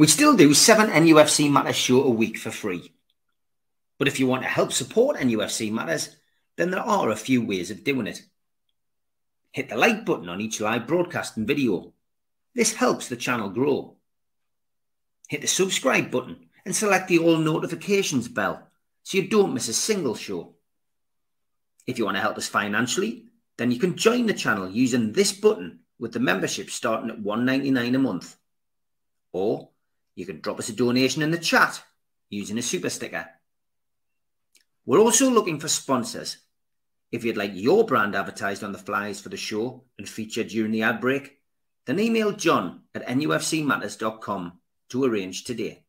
We still do seven NUFC Matters show a week for free. But if you want to help support NUFC Matters, then there are a few ways of doing it. Hit the like button on each live broadcast and video. This helps the channel grow. Hit the subscribe button and select the all notifications bell so you don't miss a single show. If you want to help us financially, then you can join the channel using this button with the membership starting at $1.99 a month. Or you can drop us a donation in the chat using a super sticker. We're also looking for sponsors. If you'd like your brand advertised on the flyers for the show and featured during the ad break, then email john at nufcmatters.com to arrange today.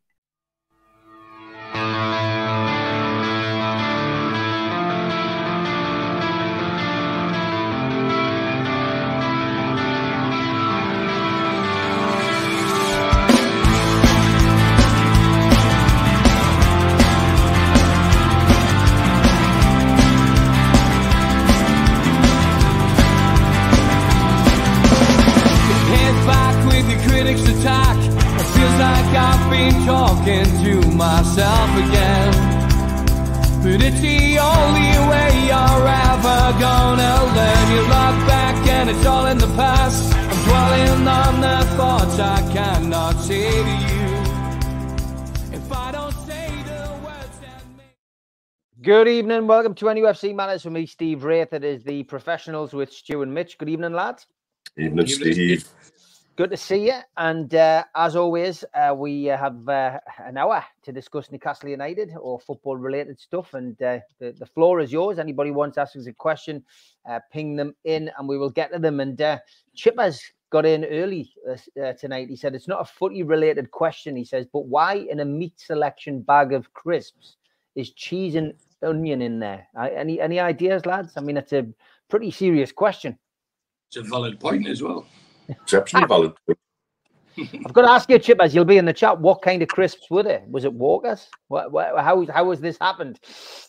But it's the only way you're ever gonna learn. You look back and it's all in the past. I'm dwelling on the thoughts I cannot say to you. If I don't say the words that make... Good evening, welcome to NUFC Matters for me, Steve Wraith. It is the professionals with Stu and Mitch. Good evening, lads. Evening, Steve. Good to see you. And uh, as always, uh, we have uh, an hour to discuss Newcastle United or football related stuff. And uh, the, the floor is yours. Anybody wants to ask us a question, uh, ping them in and we will get to them. And uh, Chippers got in early tonight. He said it's not a footy related question. He says, but why in a meat selection bag of crisps is cheese and onion in there? any, any ideas, lads? I mean, it's a pretty serious question. It's a valid point as well. Exceptionally valid. I've got to ask you, Chip, as you'll be in the chat, what kind of crisps were they? Was it Walkers? What, what, how how has this happened?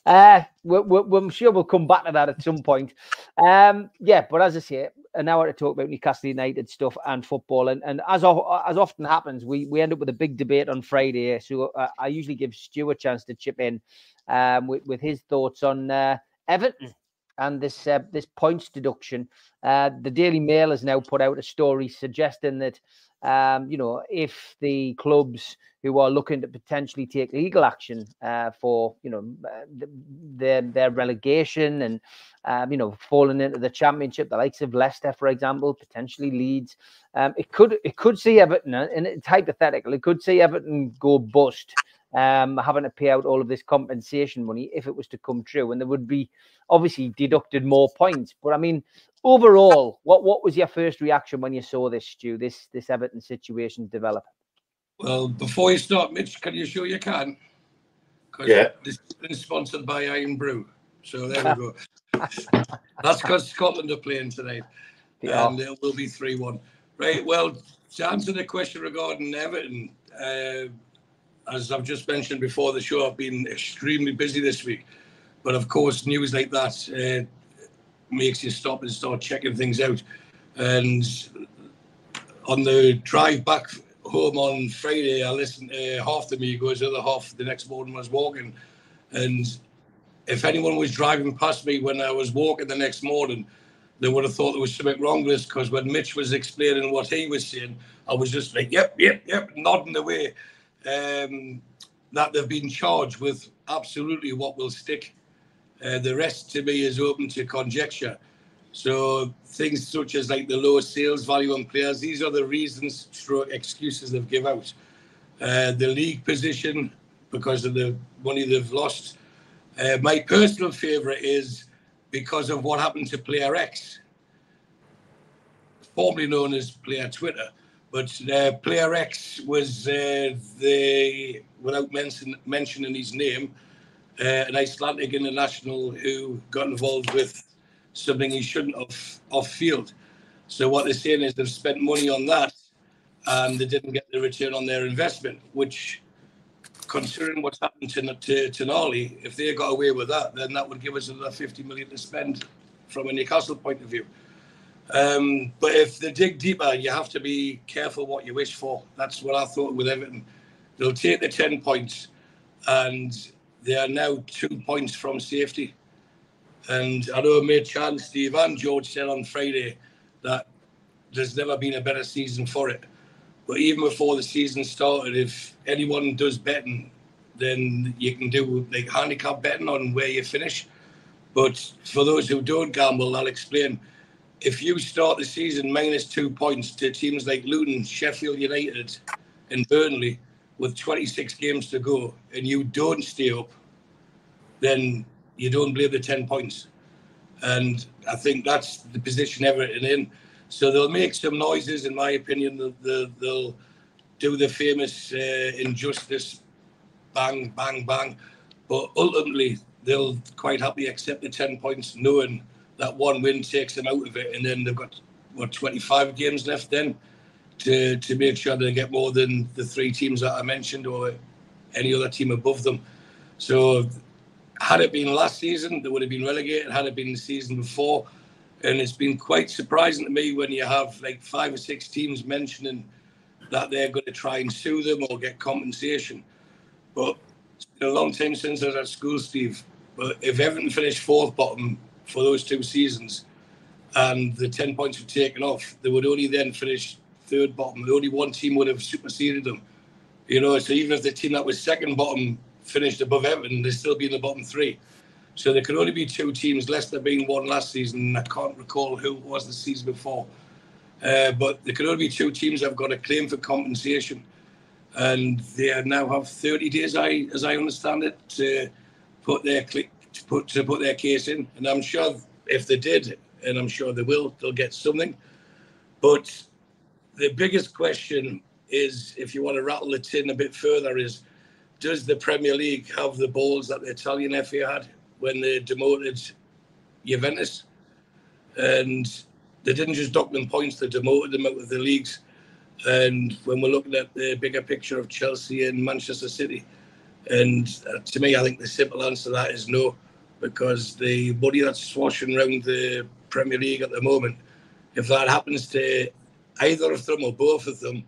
Uh, we're, we're, I'm sure we'll come back to that at some point. Um, yeah, but as I say, an hour to talk about Newcastle United stuff and football, and, and as as often happens, we we end up with a big debate on Friday. So uh, I usually give Stu a chance to chip in um, with with his thoughts on uh, Everton and this uh, this points deduction. Uh, the Daily Mail has now put out a story suggesting that um, you know if the clubs who are looking to potentially take legal action uh, for you know uh, their their relegation and um, you know falling into the championship, the likes of Leicester, for example, potentially Leeds, um, it could it could see Everton, uh, and it's hypothetical, it could see Everton go bust um, having to pay out all of this compensation money if it was to come true, and there would be obviously deducted more points. But I mean, overall, what what was your first reaction when you saw this, Stu, this this Everton situation develop? Well, before you start, Mitch, can you show you can? Yeah. This is sponsored by Irn-Bru. So there we go. That's because Scotland are playing tonight. Yeah. And it will be 3 1. Right. Well, to answer the question regarding Everton, uh, as I've just mentioned before the show, I've been extremely busy this week. But of course, news like that uh, makes you stop and start checking things out. And on the drive back home on Friday, I listened to uh, half the Migos, the other half the next morning was walking. And if anyone was driving past me when I was walking the next morning, they would have thought there was something wrong with this because when Mitch was explaining what he was saying, I was just like, yep, yep, yep, nodding away um, that they've been charged with absolutely what will stick. Uh, the rest to me is open to conjecture. So things such as like the low sales value on players, these are the reasons, stroke excuses they've give out. Uh, the league position because of the money they've lost. Uh, my personal favourite is because of what happened to Player X, formerly known as Player Twitter. But uh, Player X was uh, the, without mention, mentioning his name, uh, an Icelandic international who got involved with something he shouldn't have off field. So what they're saying is they've spent money on that and they didn't get the return on their investment, which, considering what's happened to, to, Tonali, if they got away with that, then that would give us another 50 million to spend from a Newcastle point of view. Um, but if they dig deeper, you have to be careful what you wish for. That's what I thought with Everton. They'll take the 10 points, and they are now two points from safety. And I know mate chance, Steve, and George said on Friday that there's never been a better season for it. But even before the season started, if anyone does betting, then you can do like handicap betting on where you finish. But for those who don't gamble, I'll explain. If you start the season minus two points to teams like Luton, Sheffield United, and Burnley with 26 games to go, and you don't stay up, then you don't blame the 10 points. And I think that's the position Everton in. So they'll make some noises, in my opinion. They'll, they'll, they'll do the famous uh, injustice bang, bang, bang. But ultimately, they'll quite happily accept the 10 points, knowing that one win takes them out of it. And then they've got, what, 25 games left then to, to make sure they get more than the three teams that I mentioned or any other team above them. So, had it been last season, they would have been relegated. Had it been the season before, and it's been quite surprising to me when you have like five or six teams mentioning that they're going to try and sue them or get compensation. But it's been a long time since I was at school, Steve. But if Everton finished fourth bottom for those two seasons and the 10 points were taken off, they would only then finish third bottom. Only one team would have superseded them. You know, so even if the team that was second bottom finished above Everton, they'd still be in the bottom three. So there could only be two teams, less Leicester being one last season. I can't recall who it was the season before. Uh, but there could only be two teams that have got a claim for compensation and they now have 30 days, I, as I understand it, to put their to put to put their case in. And I'm sure if they did, and I'm sure they will, they'll get something. But the biggest question is, if you want to rattle the tin a bit further, is does the Premier League have the balls that the Italian FA had when they demoted Juventus? And they didn't just dock them points; they demoted them out of the leagues and when we're looking at the bigger picture of Chelsea and Manchester City, and uh, to me, I think the simple answer to that is no, because the money that's swashing around the Premier League at the moment, if that happens to either of them or both of them,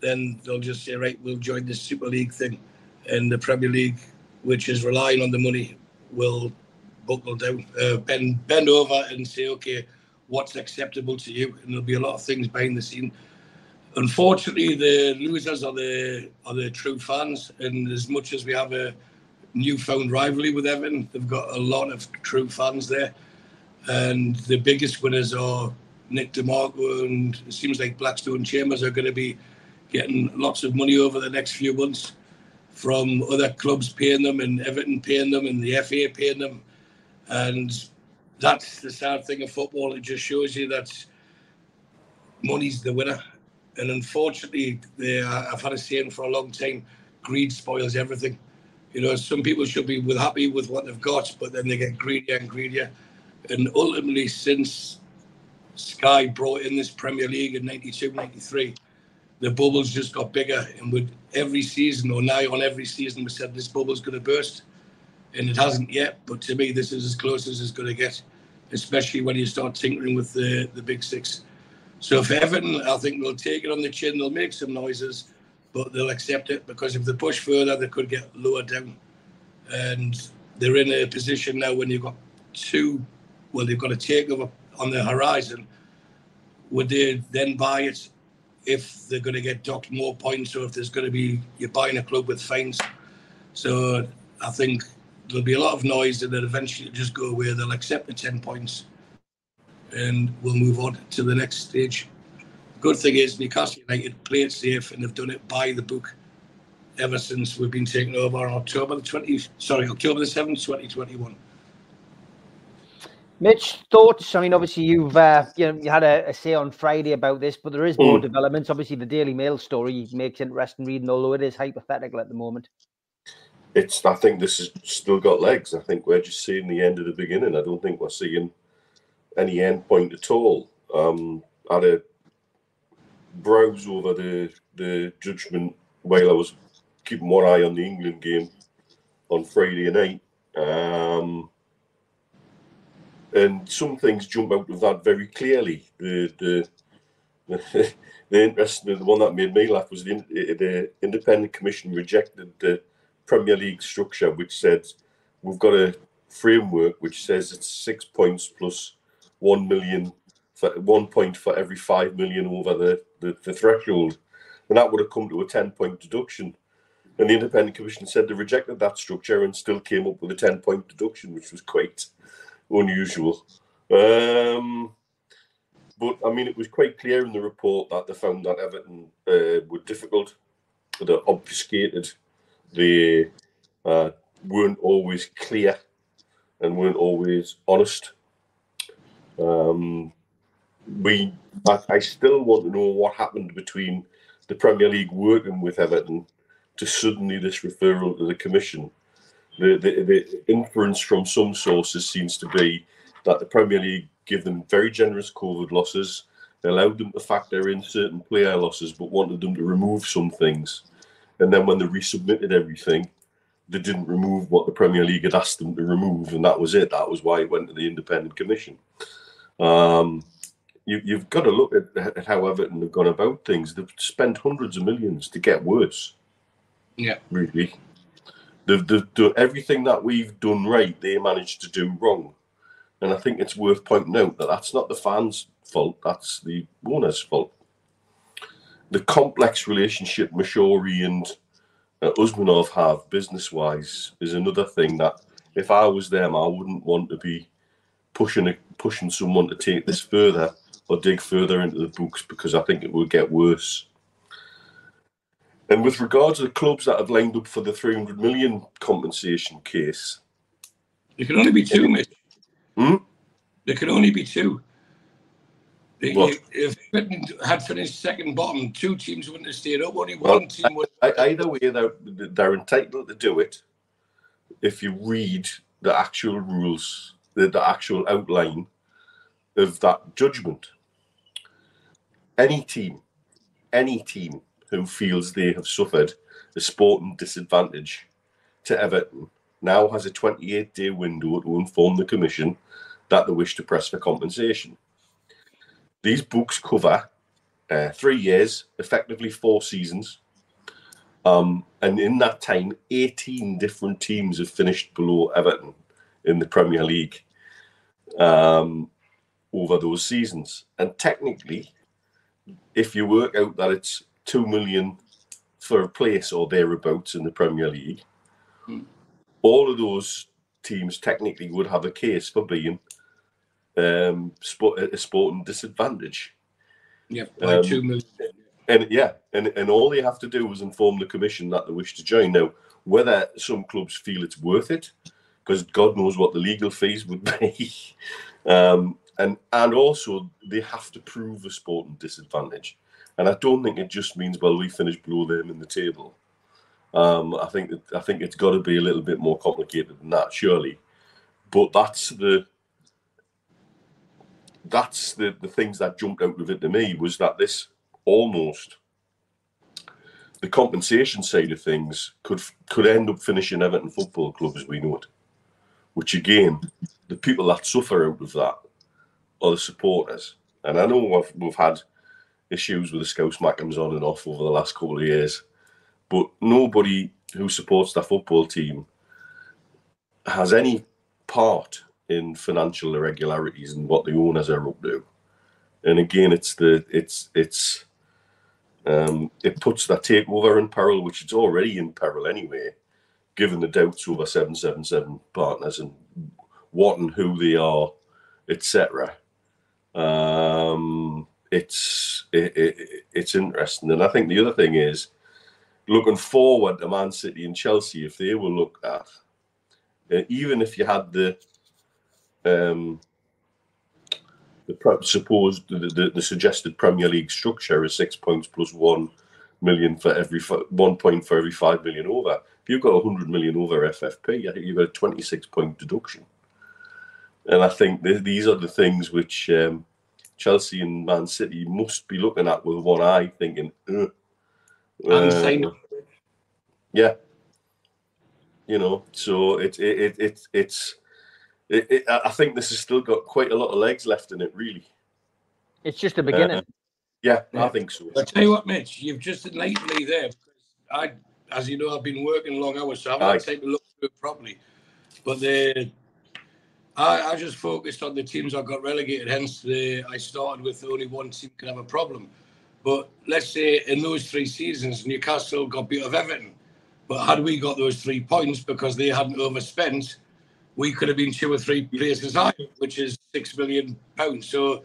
then they'll just say, right, we'll join the Super League thing. And the Premier League, which is relying on the money, will buckle down, uh, bend, bend over and say, okay, what's acceptable to you? And there'll be a lot of things behind the scene unfortunately, the losers are the are the true fans. And as much as we have a newfound rivalry with Everton, they've got a lot of true fans there. And the biggest winners are Nick De Marco and it seems like Blackstone Chambers are going to be getting lots of money over the next few months from other clubs paying them and Everton paying them and the FA paying them. And that's the sad thing of football. It just shows you that money's the winner and unfortunately, they, I've had a saying for a long time: greed spoils everything. You know, some people should be with, happy with what they've got, but then they get greedier and greedier. And ultimately, since Sky brought in this Premier League in 92, 93, the bubbles just got bigger. And with every season, or now on every season, we said this bubble's going to burst. And it hasn't yet. But to me, this is as close as it's going to get, especially when you start tinkering with the, the big six. So if Everton, I think they'll take it on the chin, they'll make some noises, but they'll accept it because if they push further, they could get lower down. And they're in a position now when you've got two, well, they've got a takeover on the horizon. Would they then buy it if they're going to get docked more points or if there's going to be, you're buying a club with fines? So I think there'll be a lot of noise and then eventually just go away. They'll accept the 10 points and we'll move on to the next stage. Good thing is Newcastle United play it safe and they've done it by the book ever since we've been taken over on October the 20th, sorry, October the 7th, 2021. Mitch, thoughts? I mean, obviously you've uh, you know you had a, a, say on Friday about this, but there is more mm. developments. Obviously, the Daily Mail story makes interesting reading, although it is hypothetical at the moment. It's. I think this has still got legs. I think we're just seeing the end of the beginning. I don't think we're seeing any end point at all. Um, I had a browse over the the judgment while I was keeping one eye on the England game on Friday night. Um, and some things jump out of that very clearly. The the the interesting the one that made me laugh was the, the independent commission rejected the Premier League structure, which said we've got a framework which says it's six points plus one million for one point for every five million over the, the, the threshold, and that would have come to a ten point deduction. And the independent commission said they rejected that structure and still came up with a ten point deduction, which was quite unusual. Um, but I mean, it was quite clear in the report that they found that Everton uh, were difficult, they obfuscated, they uh, weren't always clear, and weren't always honest. Um, we, I, I still want to know what happened between the Premier League working with Everton to suddenly this referral to the commission. The, the, the inference from some sources seems to be that the Premier League give them very generous COVID losses, they allowed them to factor in certain player losses, but wanted them to remove some things. And then when they resubmitted everything, they didn't remove what the Premier League had asked them to remove, and that was it. That was why it went to the independent commission. Um, you, have got to look at, at, how Everton have gone about things. They've spent hundreds of millions to get worse. Yeah, really. They've, they've done everything that we've done right. They managed to do wrong. And I think it's worth pointing out that that's not the fans' fault, that's the owner's fault. The complex relationship Moshiri and uh, Usmanov have business wise is another thing that if I was them, I wouldn't want to be pushing a, pushing someone to take this further or dig further into the books because I think it will get worse. And with regard to the clubs that have lined up for the 300 million compensation case, there can only be two, mate. Hmm? There can only be two. What? If Britain had finished second bottom, two teams wouldn't have stayed up. Only one well, team would. Either way, they're, they're entitled to do it. If you read the actual rules, the, the actual outline of that judgment, any team, any team who feels they have suffered a sporting disadvantage to Everton now has a 28 day window to inform the Commission that they wish to press for compensation. These books cover uh, three years, effectively four seasons. Um, and in that time, 18 different teams have finished below Everton in the Premier League um, over those seasons. And technically, if you work out that it's 2 million for a place or thereabouts in the Premier League, hmm. all of those teams technically would have a case for being um, sport, a sporting disadvantage. Yeah, um, two million. And yeah, and, and all they have to do is inform the commission that they wish to join. Now, whether some clubs feel it's worth it, because God knows what the legal fees would be, um, and and also they have to prove a sporting disadvantage. And I don't think it just means well we finish below them in the table. Um, I think that, I think it's got to be a little bit more complicated than that, surely. But that's the that's the, the things that jumped out of it to me was that this almost the compensation side of things could could end up finishing Everton Football Club as we know it. Which again, the people that suffer out of that are the supporters. And I know we've, we've had issues with the Scouse Mackems on and off over the last couple of years, but nobody who supports that football team has any part in financial irregularities and what the owners are up to. And again, it's the it's it's um, it puts that takeover in peril, which it's already in peril anyway, given the doubts over seven seven seven partners and what and who they are, etc. Um, it's it, it, it's interesting, and I think the other thing is looking forward to Man City and Chelsea if they were looked at. Uh, even if you had the um, the supposed the, the, the, suggested Premier League structure is six points plus one million for every one point for every five million over. If you've got hundred million over FFP, I think you've got a twenty-six point deduction. And I think th- these are the things which um, Chelsea and Man City must be looking at with one eye, thinking, uh, uh, yeah, you know. So it, it, it, it it's it, it, I think this has still got quite a lot of legs left in it, really. It's just a beginning. Uh, yeah, Yeah. I think so. I tell you what, Mitch, you've just enlightened me there. I, as you know, I've been working long hours, so I haven't Aye. had time to look through it properly. But the, I, I just focused on the teams that got relegated. Hence, the I started with only one team can have a problem. But let's say in those three seasons, Newcastle got beat of Everton. But had we got those three points because they hadn't overspent, we could have been two or three places higher, which is six million pounds. So,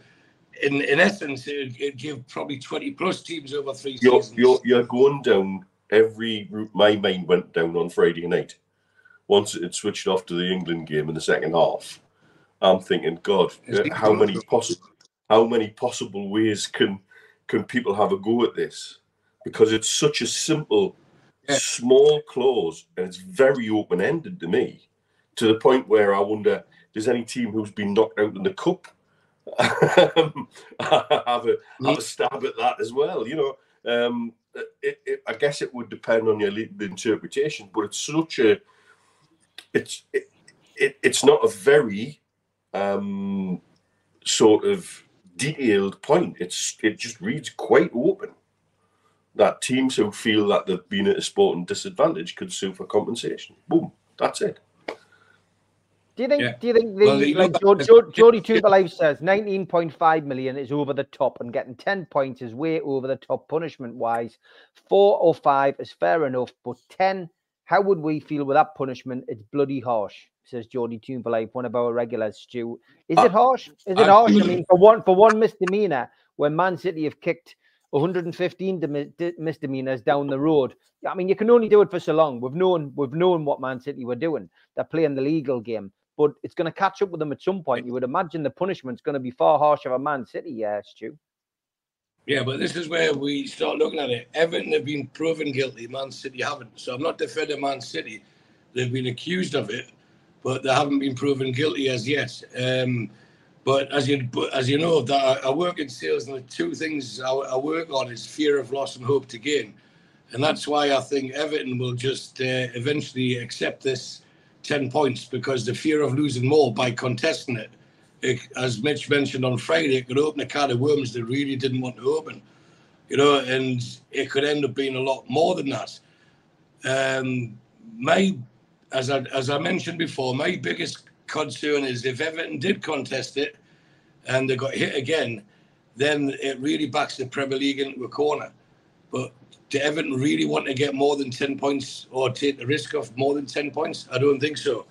in in essence, it it give probably twenty plus teams over 3 You're, seasons. you're, you're going down every route my mind went down on Friday night. Once it switched off to the England game in the second half, I'm thinking, God, how many possible how many possible ways can can people have a go at this? Because it's such a simple, Yeah. small clause, and it's very open ended to me, to the point where I wonder, does any team who's been knocked out in the cup have a have a stab at that as well? You know, um, it, it, I guess it would depend on your legal interpretation, but it's such a it's it, it, it's not a very um, sort of detailed point. It's it just reads quite open that teams who feel that they've been at a sporting disadvantage could sue for compensation. Boom, that's it. Do you think? Yeah. Do you think the Well, you like know, Jo- if- Jo- if- Jody if- says, nineteen point five million is over the top, and getting ten points is way over the top punishment wise. Four or five is fair enough, but ten, how would we feel with that punishment? It's bloody harsh, says Jody Tuberlife, one of our regulars. Stu, is I- it harsh? Is it harsh? I mean, for one for one misdemeanor, when Man City have kicked 115 demi- di- misdemeanors down the road. I mean, you can only do it for so long. We've known we've known what Man City were doing. They're playing the legal game, but it's going to catch up with them at some point. You would imagine the punishment's going to be far harsher for Man City, yeah, Stu. Yeah, but this is where we start looking at it. Everton have been proven guilty, Man City haven't. So I'm not defending Man City. They've been accused of it, but they haven't been proven guilty as yet. Um, but as you as you know, that I, I work in sales, and the two things I, I work on is fear of loss and hope to gain, and that's why I think Everton will just uh, eventually accept this ten points because the fear of losing more by contesting it it, as Mitch mentioned on Friday, it could open a can of worms they really didn't want to open, you know, and it could end up being a lot more than that. Um, my, as I as I mentioned before, my biggest concern is if Everton did contest it and they got hit again, then it really backs the Premier League into a corner. But do Everton really want to get more than ten points or take the risk of more than ten points? I don't think so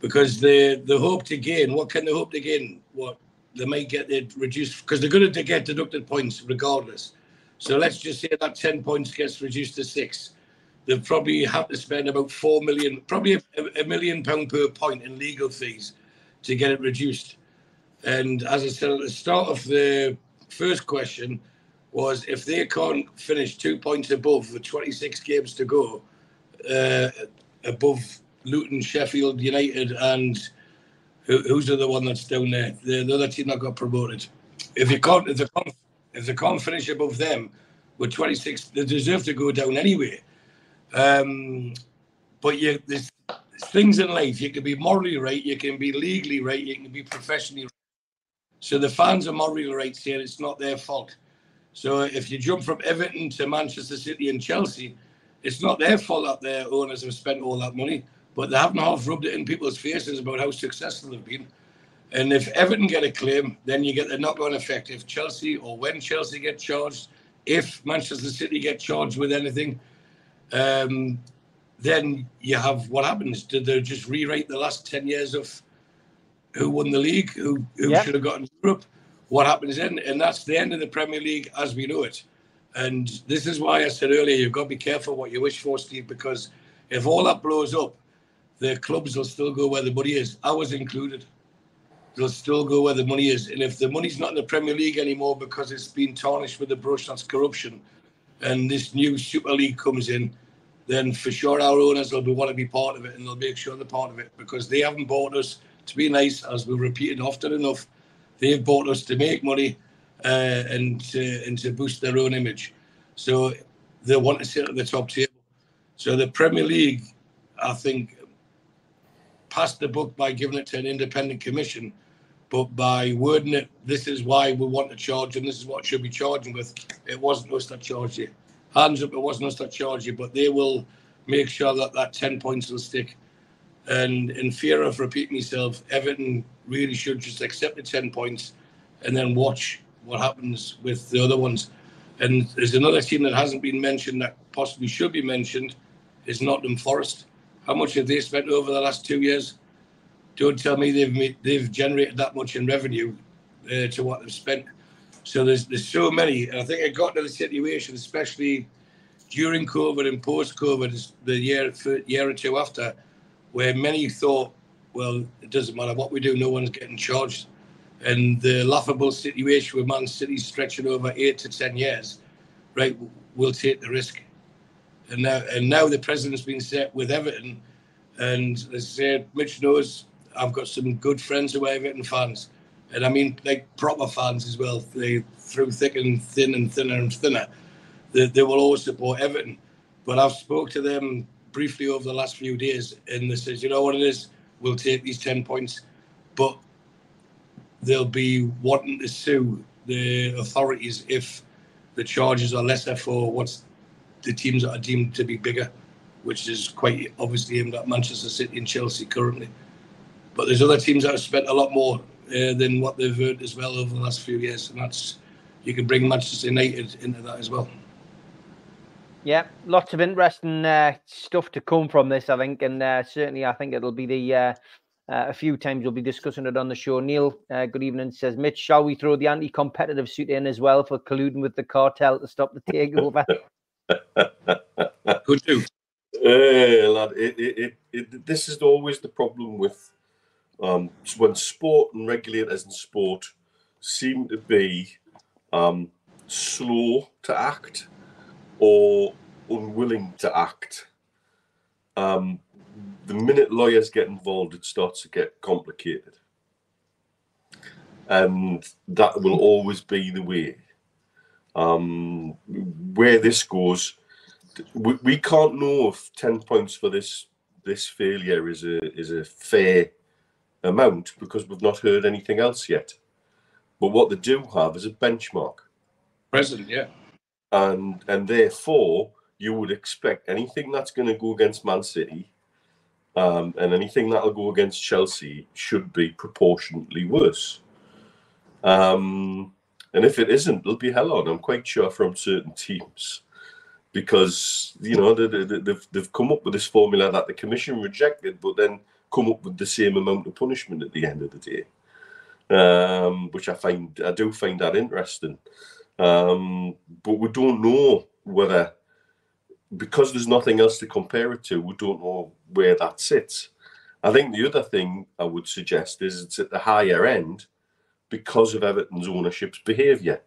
because the the hope to gain. What can they hope to gain? What they might get it reduced because they're going to get deducted points regardless. So let's just say that ten points gets reduced to six. They'll probably have to spend about four million, probably a, a million pound per point in legal fees to get it reduced. And as I said at the start of the first question, was if they can't finish two points above with 26 games to go, uh, above Luton, Sheffield United, and who, who's the other one that's down there? The, the other team that got promoted. If you can't, if they can't, if they can't finish above them with 26, they deserve to go down anyway. Um, but you, there's things in life. You can be morally right, you can be legally right, you can be professionally right. So the fans are morally right, here. it's not their fault. So if you jump from Everton to Manchester City and Chelsea, it's not their fault that their owners have spent all that money, but they haven't half rubbed it in people's faces about how successful they've been. And if Everton get a claim, then you get the knock-on effect. If Chelsea or when Chelsea get charged, if Manchester City get charged with anything, um, then you have what happens? Did they just rewrite the last ten years of who won the league, who who Yeah. should have gotten Europe? What happens then? And that's the end of the Premier League as we know it. And this is why I said earlier, you've got to be careful what you wish for, Steve, because if all that blows up, the clubs will still go where the money is. Ours included. They'll still go where the money is. And if the money's not in the Premier League anymore because it's been tarnished with the brush, that's corruption, and this new Super League comes in, then for sure our owners will be, want to be part of it and they'll make sure they're part of it because they haven't bought us to be nice, as we've repeated often enough. They've bought us to make money uh, and, to, and to boost their own image. So they want to sit at the top table. So the Premier League, I think, passed the book by giving it to an independent commission, but by wording it, this is why we want to charge and this is what should be charging with. It wasn't us that charged you. Hands up, it wasn't us that charged you, but they will make sure that that 10 points will stick. And in fear of repeating myself, Everton really should just accept the 10 points and then watch what happens with the other ones. And there's another team that hasn't been mentioned that possibly should be mentioned is Nottingham Forest. How much have they spent over the last two years? Don't tell me they've they've generated that much in revenue uh, to what they've spent. So there's there's so many, and I think it got to the situation, especially during COVID and post COVID, the year year or two after, where many thought, well, it doesn't matter what we do, no one's getting charged and the laughable situation with Man City stretching over eight to ten years, right? We'll take the risk. And now, and now the president's been set with Everton, and as I said, Mitch knows I've got some good friends who are Everton fans, and I mean like proper fans as well. They through thick and thin and thinner and thinner, they, they will always support Everton. But I've spoke to them briefly over the last few days, and they says, you know what it is, we'll take these ten points, but they'll be wanting to sue the authorities if the charges are lesser for what's the teams that are deemed to be bigger, which is quite obviously aimed at Manchester City and Chelsea currently. But there's other teams that have spent a lot more uh, than what they've earned as well over the last few years, and that's you can bring Manchester United into that as well. Yeah, lots of interesting uh, stuff to come from this, I think, and uh, certainly I think it'll be the uh, uh, a few times we'll be discussing it on the show. Neil, uh, good evening. Says Mitch, shall we throw the anti-competitive suit in as well for colluding with the cartel to stop the takeover? Could do. Uh, lad, it, it, it, this is always the problem with um, when sport and regulators in sport seem to be um, slow to act or unwilling to act. Um, the minute lawyers get involved, it starts to get complicated. And that will always be the way. Um, where this goes, we, we can't know if 10 points for this this failure is a is a fair amount because we've not heard anything else yet. But what they do have is a benchmark. President, yeah. And and therefore you would expect anything that's going to go against Man City um, and anything that'll go against Chelsea should be proportionately worse. Um, and if it isn't, it'll be hell on. I'm quite sure from certain teams because you know they, they've they've come up with this formula that the commission rejected, but then come up with the same amount of punishment at the end of the day, um, which I find I do find that interesting. Um, but we don't know whether because there's nothing else to compare it to, we don't know where that sits. I think the other thing I would suggest is it's at the higher end because of Everton's ownership's behaviour.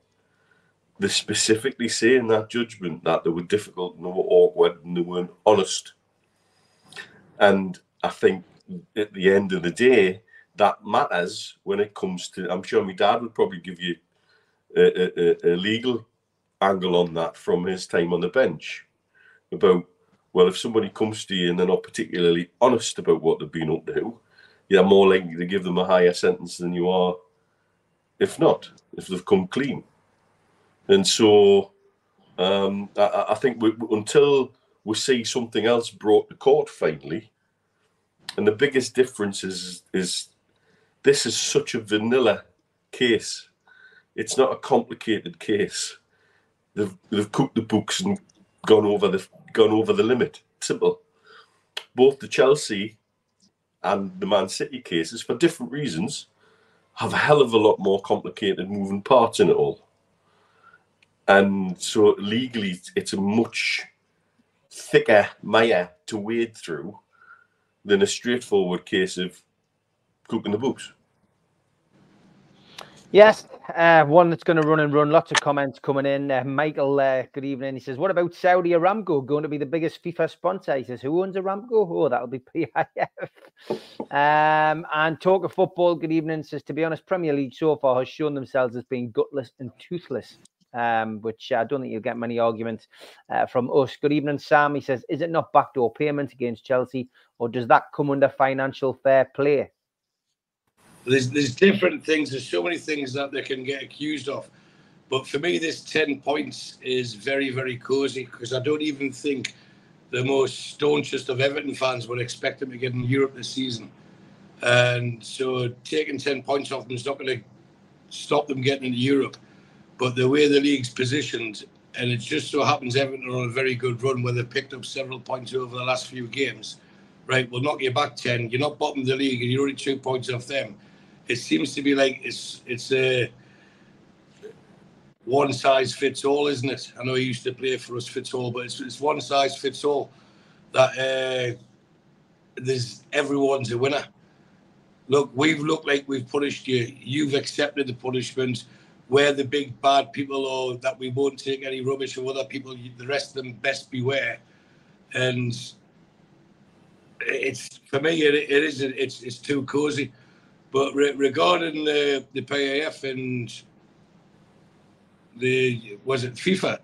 They're specifically saying that judgment that they were difficult and they were awkward and they weren't honest. And I think at the end of the day, that matters when it comes to. I'm sure my dad would probably give you a, a, a legal angle on that from his time on the bench about well, if somebody comes to you and they're not particularly honest about what they've been up to, you're more likely to give them a higher sentence than you are if not, if they've come clean. And so um, I, I, think we, until we see something else brought to court finally, and the biggest difference is, is this is such a vanilla case. It's not a complicated case. They've, they've cooked the books and gone over the gone over the limit. Simple. Both the Chelsea and the Man City cases, for different reasons, have a hell of a lot more complicated moving parts in it all. And so legally, it's a much thicker mire to wade through than a straightforward case of cooking the books. Yes, uh, one that's going to run and run. Lots of comments coming in. Uh, Michael, uh, good evening. He says, "What about Saudi Aramco going to be the biggest FIFA sponsor?" He says, "Who owns Aramco? Oh, that'll be PIF." um, and talk of football. Good evening. Says, "To be honest, Premier League so far has shown themselves as being gutless and toothless. Um, which I don't think you'll get many arguments uh, from us. Good evening, Sam. He says, Is it not backdoor payment against Chelsea, or does that come under financial fair play? There's, there's different things. There's so many things that they can get accused of. But for me, this 10 points is very, very cozy because I don't even think the most staunchest of Everton fans would expect them to get in Europe this season. And so taking 10 points off them is not going to stop them getting into Europe. But the way the league's positioned, and it just so happens Everton are on a very good run where they've picked up several points over the last few games, right? We'll knock you back 10. You're not bottom of the league and you're only two points off them. It seems to be like it's it's a one size fits all, isn't it? I know he used to play for us fits all, but it's, it's one size fits all. That uh, there's everyone's a winner. Look, we've looked like we've punished you. You've accepted the punishment. We're the big bad people, or that we won't take any rubbish from other people. The rest of them best beware. And it's for me, it, it is it's it's too cozy. But re- regarding the the PAF and the was it FIFA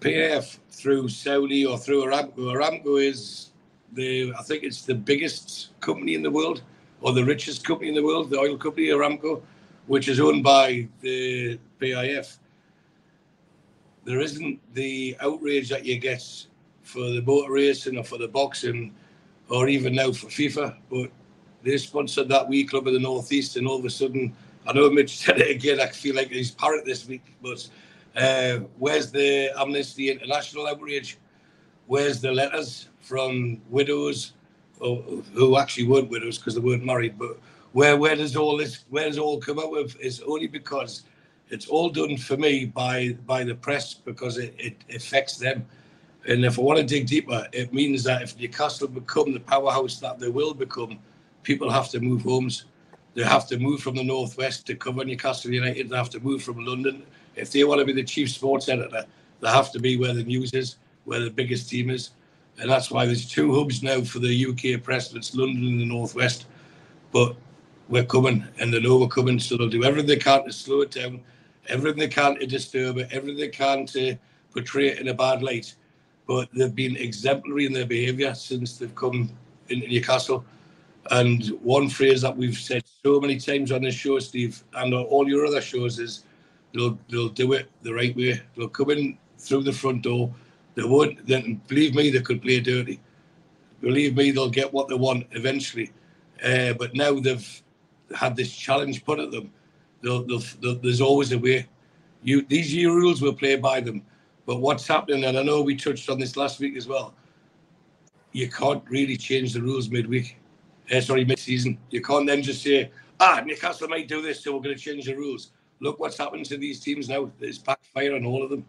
PAF through Saudi or through Aramco. Aramco is the I think it's the biggest company in the world or the richest company in the world, the oil company Aramco, which is owned by the PIF. There isn't the outrage that you get for the boat racing or for the boxing or even now for FIFA, but they sponsored that wee club in the northeast and all of a sudden I know Mitch said it again. I feel like he's parrot this week, but uh, where's the Amnesty International outrage? Where's the letters from widows, or, who actually weren't widows because they weren't married? But where where does all this where does all come up with? It's only because it's all done for me by by the press because it, it affects them. And if I want to dig deeper, it means that if Newcastle become the powerhouse that they will become, people have to move homes they have to move from the northwest to cover Newcastle United. They have to move from London. If they want to be the chief sports editor, they have to be where the news is, where the biggest team is. And that's why there's two hubs now for the UK press. It's London and the northwest. But we're coming and they know we're coming. So they'll do everything they can to slow it down, everything they can to disturb it, everything they can to portray it in a bad light. But they've been exemplary in their behaviour since they've come into Newcastle. And one phrase that we've said so many times on this show, Steve, and on all your other shows is they'll they'll do it the right way. They'll come in through the front door. They won't. Then believe me, they could play dirty. Believe me, they'll get what they want eventually. Uh, but now they've had this challenge put at them. They'll, they'll, they'll, there's always a way. You these year rules will play by them. But what's happening, and I know we touched on this last week as well. You can't really change the rules midweek uh, sorry, mid-season. You can't then just say, ah, Newcastle might do this, so we're going to change the rules. Look what's happened to these teams now. It's backfire on all of them.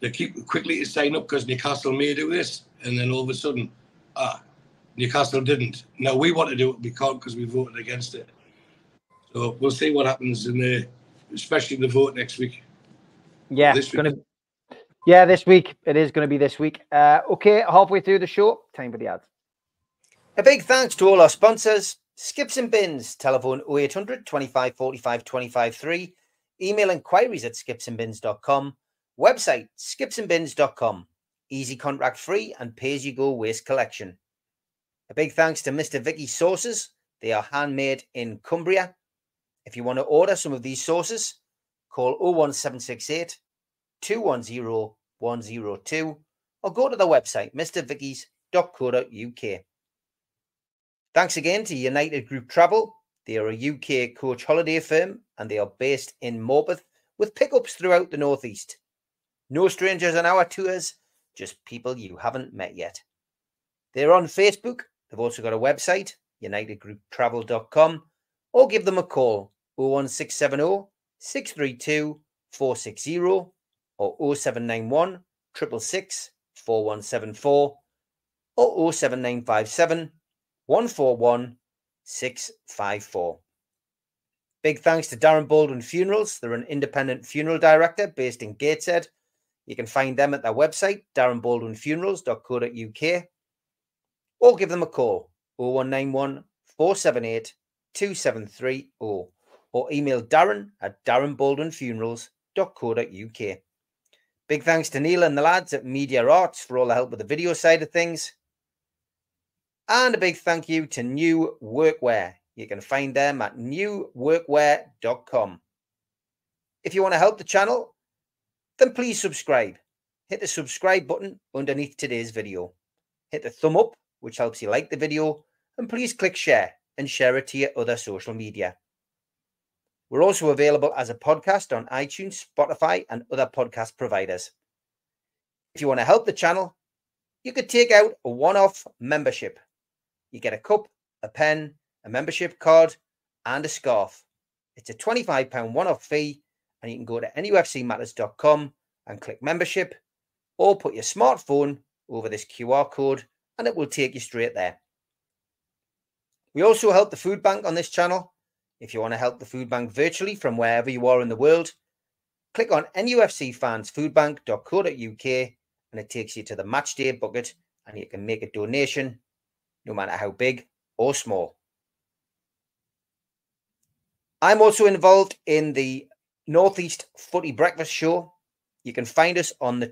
They keep quickly to sign up because Newcastle may do this, and then all of a sudden, ah, Newcastle didn't. Now we want to do it, we can't because we voted against it. So we'll see what happens in the, especially the vote next week. Yeah, this week. Gonna, yeah, this week it is going to be this week. Uh, okay, halfway through the show, time for the ads. A big thanks to all our sponsors Skips and Bins, telephone 0800 25 45 25 3, email inquiries at skipsandbins.com, website skipsandbins.com, easy contract free and pay as you go waste collection. A big thanks to Mr. Vicky Sauces. They are handmade in Cumbria. If you want to order some of these sauces, call 01768 210 102 or go to the website mrvickies.co.uk. Thanks again to United Group Travel. They are a UK coach holiday firm and they are based in Morpeth with pickups throughout the Northeast. No strangers on our tours, just people you haven't met yet. They're on Facebook. They've also got a website, unitedgrouptravel.com, or give them a call 01670 632 460 or 0791 666 4174 or 07957 141654. Big thanks to Darren Baldwin Funerals. They're an independent funeral director based in Gateshead. You can find them at their website, darrenbaldwinfunerals.co.uk, or give them a call, 0191 478 2730, or email darren at darrenbaldwinfunerals.co.uk. Big thanks to Neil and the lads at Media Arts for all the help with the video side of things. And a big thank you to New Workwear. You can find them at newworkwear.com. If you want to help the channel, then please subscribe. Hit the subscribe button underneath today's video. Hit the thumb up, which helps you like the video, and please click share and share it to your other social media. We're also available as a podcast on iTunes, Spotify, and other podcast providers. If you want to help the channel, you could take out a one off membership. You get a cup, a pen, a membership card, and a scarf. It's a £25 one off fee, and you can go to nufcmatters.com and click membership, or put your smartphone over this QR code, and it will take you straight there. We also help the food bank on this channel. If you want to help the food bank virtually from wherever you are in the world, click on nufcfansfoodbank.co.uk and it takes you to the matchday bucket and you can make a donation no matter how big or small. I'm also involved in the Northeast Footy Breakfast Show. You can find us on the.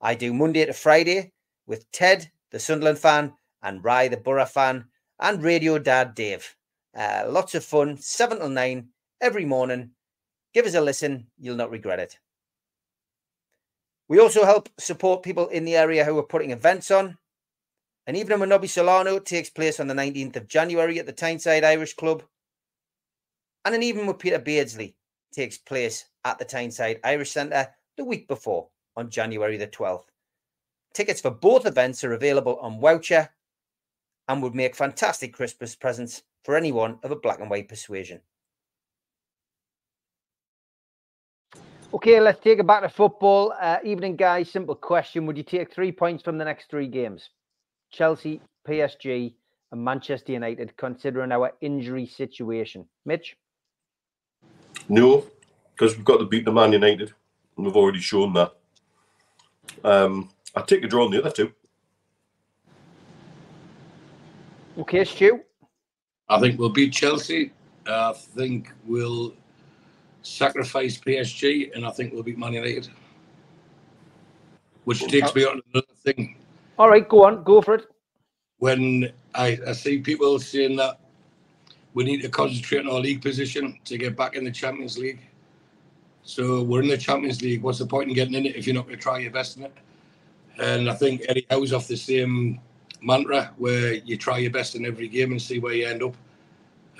I do Monday to Friday with Ted, the Sunderland fan, and Rye the Boro fan, and Radio Dad Dave. Uh, lots of fun, 7 till 9 every morning. Give us a listen, you'll not regret it. We also help support people in the area who are putting events on. An evening with Nobby Solano takes place on the 19th of January at the Tyneside Irish Club. And an evening with Peter Beardsley takes place at the Tyneside Irish Centre the week before on January the 12th. Tickets for both events are available on Voucher and would make fantastic Christmas presents for anyone of a black and white persuasion. Okay, let's take it back to football. Uh, evening, guys. Simple question: Would you take three points from the next three games? Chelsea, PSG, and Manchester United, considering our injury situation. Mitch? No, because we've got to beat the Man United, and we've already shown that. Um, I take a draw on the other two. Okay, Stu. I think we'll beat Chelsea. Uh, I think we'll sacrifice PSG, and I think we'll beat Man United. Which takes me on another thing. All right, go on, go for it. When I, I see people saying that we need to concentrate on our league position to get back in the Champions League. So we're in the Champions League. What's the point in getting in it if you're not going to try your best in it? And I think Eddie Howe's off the same mantra where you try your best in every game and see where you end up.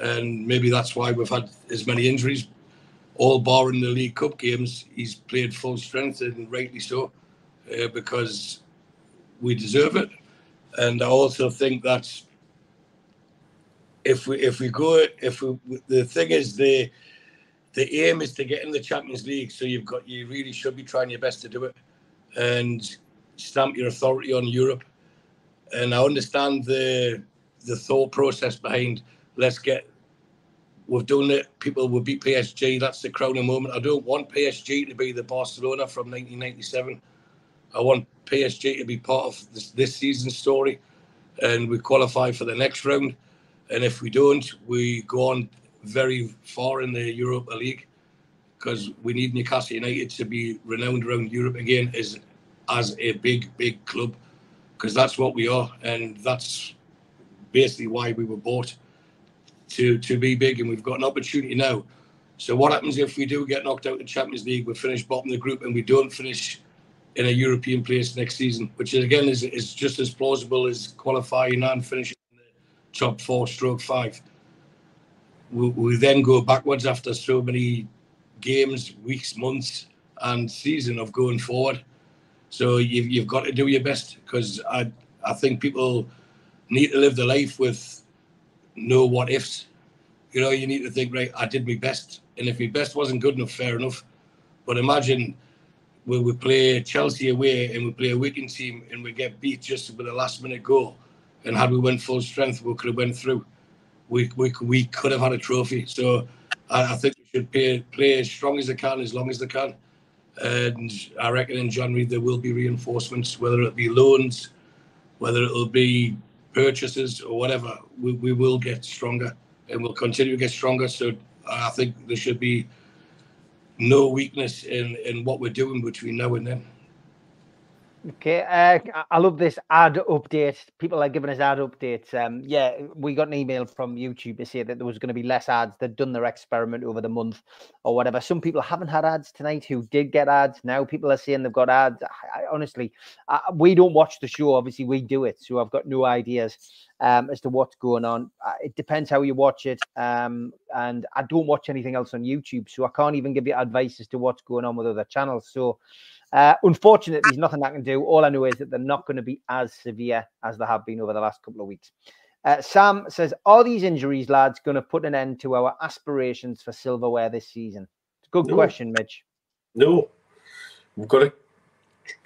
And maybe that's why we've had as many injuries. All barring the League Cup games, he's played full strength and rightly so, uh, because we deserve it. And I also think that if we if we go if we the thing is the the aim is to get in the Champions League, so you've got you really should be trying your best to do it and stamp your authority on Europe and I understand the the thought process behind let's get we've done it. People will beat PSG. That's the crowning moment. I don't want PSG to be the Barcelona from 1997. I want PSG to be part of this, this season's story, and we qualify for the next round. And if we don't, we go on very far in the Europa League because we need Newcastle United to be renowned around Europe again as as a big, big club because that's what we are, and that's basically why we were bought to to be big, and we've got an opportunity now. So what happens if we do get knocked out of the Champions League? We finish bottom of the group, and we don't finish in a European place next season, which again is is just as plausible as qualifying and finishing in the top four, stroke five. We, we then go backwards after so many games, weeks, months, and season of going forward. So you've, you've got to do your best because I I think people need to live the life with no what ifs. You know, you need to think, right, I did my best. And if my best wasn't good enough, fair enough. But imagine when we play Chelsea away and we play a weekend team and we get beat just with a last minute goal. And had we went full strength, we could have went through. We, we, we could have had a trophy. So I, I think we should play, play as strong as they can, as long as they can. And I reckon in January there will be reinforcements, whether it be loans, whether it'll be purchases or whatever. We, we will get stronger and we'll continue to get stronger. So I think there should be no weakness in in what we're doing between now and then. Okay, uh, I love this ad update. People are giving us ad updates. Um, yeah, we got an email from YouTube to say that there was going to be less ads. They'd done their experiment over the month or whatever. Some people haven't had ads tonight who did get ads. Now people are saying they've got ads. I, I, honestly, I, we don't watch the show. Obviously, we do it, so I've got no ideas um, as to what's going on. Uh, it depends how you watch it. Um, and I don't watch anything else on YouTube, so I can't even give you advice as to what's going on with other channels. So. Uh, unfortunately, there's nothing I can do. All I know is that they're not going to be as severe as they have been over the last couple of weeks. Uh, Sam says, Are these injuries, lads, going to put an end to our aspirations for silverware this season? It's a good no. question, Mitch. No, we've got to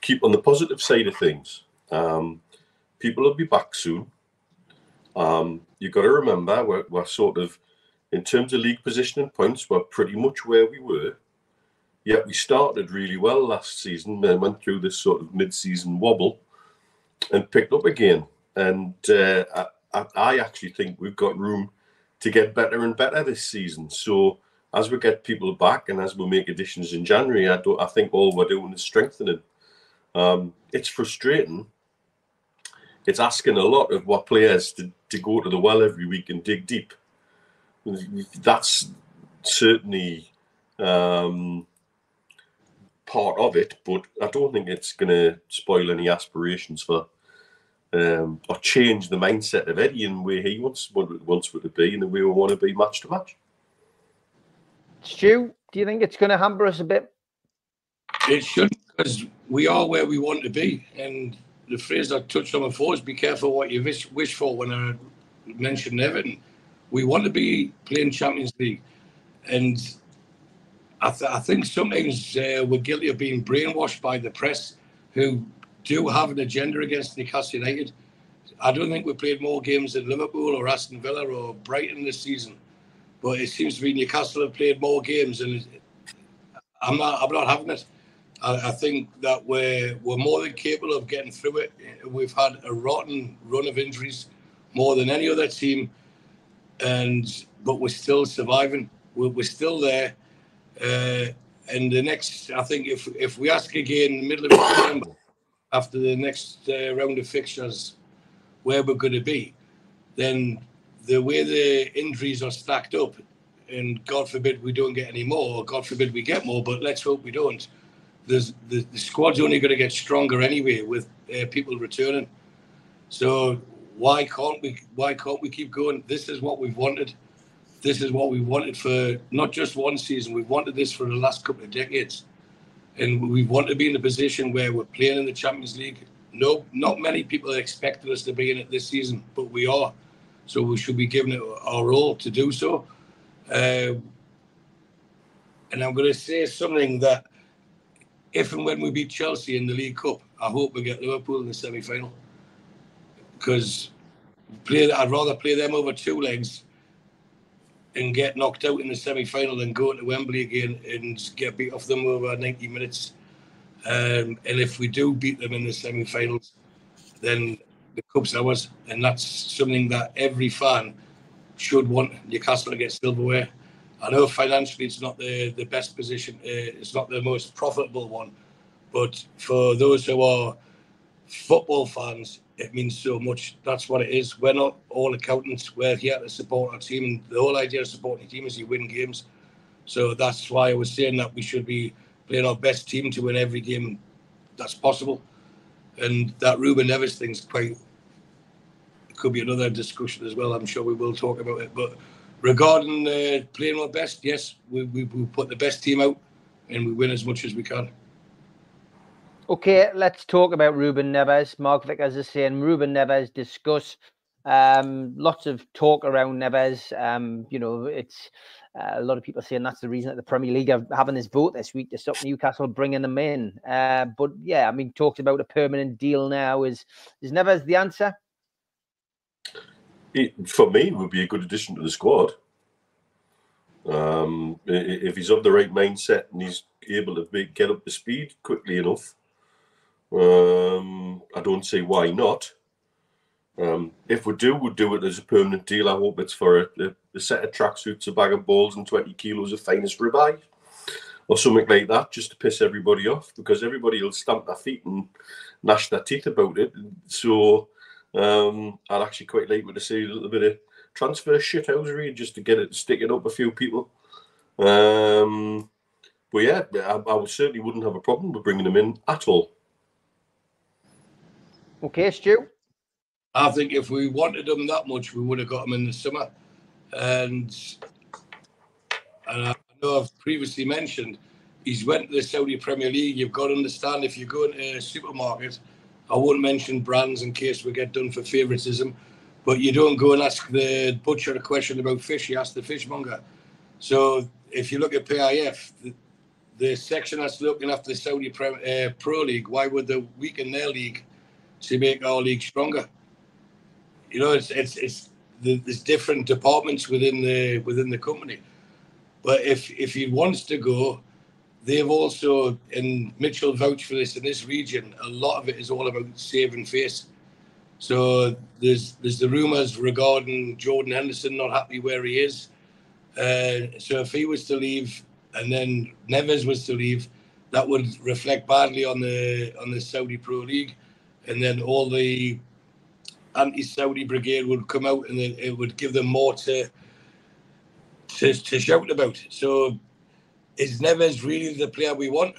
keep on the positive side of things. Um, people will be back soon. Um, you've got to remember, we're, we're sort of, in terms of league position and points, we're pretty much where we were yeah, we started really well last season, then went through this sort of mid-season wobble, and picked up again. And uh, I, I actually think we've got room to get better and better this season. So as we get people back and as we make additions in January, I don't. I think all we're doing is strengthening. Um, it's frustrating. It's asking a lot of what players to, to go to the well every week and dig deep. That's certainly um, part of it, but I don't think it's going to spoil any aspirations for um, or change the mindset of Eddie and where he wants what wants it to be and the way we want to be match to match. Stu, do you think it's going to hamper us a bit? It should because we are where we want to be, and the phrase I touched on before is "be careful what you wish, wish for." When I mentioned Everton, we want to be playing Champions League, and I, th- I think sometimes uh, we're guilty of being brainwashed by the press who do have an agenda against Newcastle United. I don't think we played more games than Liverpool or Aston Villa or Brighton this season, but it seems to be Newcastle have played more games, and I'm not. I'm not having it. I, I think that we're we're more than capable of getting through it. We've had a rotten run of injuries, more than any other team, and but we're still surviving. We're, we're still there. Uh, and the next, I think, if if we ask again in the middle of September, after the next uh, round of fixtures, where we're going to be, then the way the injuries are stacked up, and God forbid we don't get any more, or God forbid we get more, but let's hope we don't. There's, the, the squad's only going to get stronger anyway with uh, people returning. So why can't we? Why can't we keep going? This is what we've wanted this is what we wanted for not just one season. We've wanted this for the last couple of decades, and we want to be in a position where we're playing in the Champions League. No, not many people expected us to be in it this season, but we are. So we should be giving it our role to do so. Uh, and I'm going to say something that if and when we beat Chelsea in the League Cup, I hope we get Liverpool in the semi final. Because play, I'd rather play them over two legs and get knocked out in the semi final than go to Wembley again and get beat off them over 90 minutes. Um, and if we do beat them in the semi finals, then the cup's ours. And that's something that every fan should want Newcastle to get silverware. I know financially it's not the, the best position, uh, it's not the most profitable one, but for those who are football fans, it means so much. That's what it is. We're not all accountants. We're here to support our team. And the whole idea of supporting a team is you win games. So that's why I was saying that we should be playing our best team to win every game that's possible. And that Ruben Neves thing's quite, could be another discussion as well. I'm sure we will talk about it. But regarding uh, playing our best, yes, we, we, we put the best team out and we win as much as we can. Okay, let's talk about Ruben Neves. Mark Vickers is saying Ruben Neves discuss. Um, lots of talk around Neves. Um, you know, it's uh, a lot of people saying that's the reason that the Premier League are having this vote this week to stop Newcastle bringing them in. Uh, but yeah, I mean, talked about a permanent deal now. Is is Neves the answer? It, for me, would be a good addition to the squad. Um, if he's of the right mindset and he's able to make, get up to speed quickly enough, um, I don't see why not. Um, if we do, we'll do it as a permanent deal. I hope it's for a, a, a set of tracksuits, a bag of balls, and 20 kilos of finest ribeye. or something like that, just to piss everybody off, because everybody will stamp their feet and gnash their teeth about it. So um, I'd actually quite like to see a little bit of transfer shithousery just to get it sticking up a few people. Um, but yeah, I, I certainly wouldn't have a problem with bringing them in at all. Okay, Stu. I think if we wanted them that much, we would have got them in the summer. And, and I know I've previously mentioned he's went to the Saudi Premier League. You've got to understand if you go into a supermarket, I won't mention brands in case we get done for favouritism, but you don't go and ask the butcher a question about fish. You ask the fishmonger. So if you look at PIF, the, the section that's looking after the Saudi Pro, uh, Pro League, why would they weaken their league to make our league stronger? You know, it's it's it's the, there's different departments within the within the company. But if if he wants to go, they've also and Mitchell vouched for this in this region. A lot of it is all about saving face. So there's there's the rumours regarding Jordan Henderson not happy where he is. Uh, so if he was to leave and then Neves was to leave, that would reflect badly on the on the Saudi Pro League, and then all the anti-Saudi brigade would come out, and then it would give them more to to, to shout about. So is Neves really the player we want?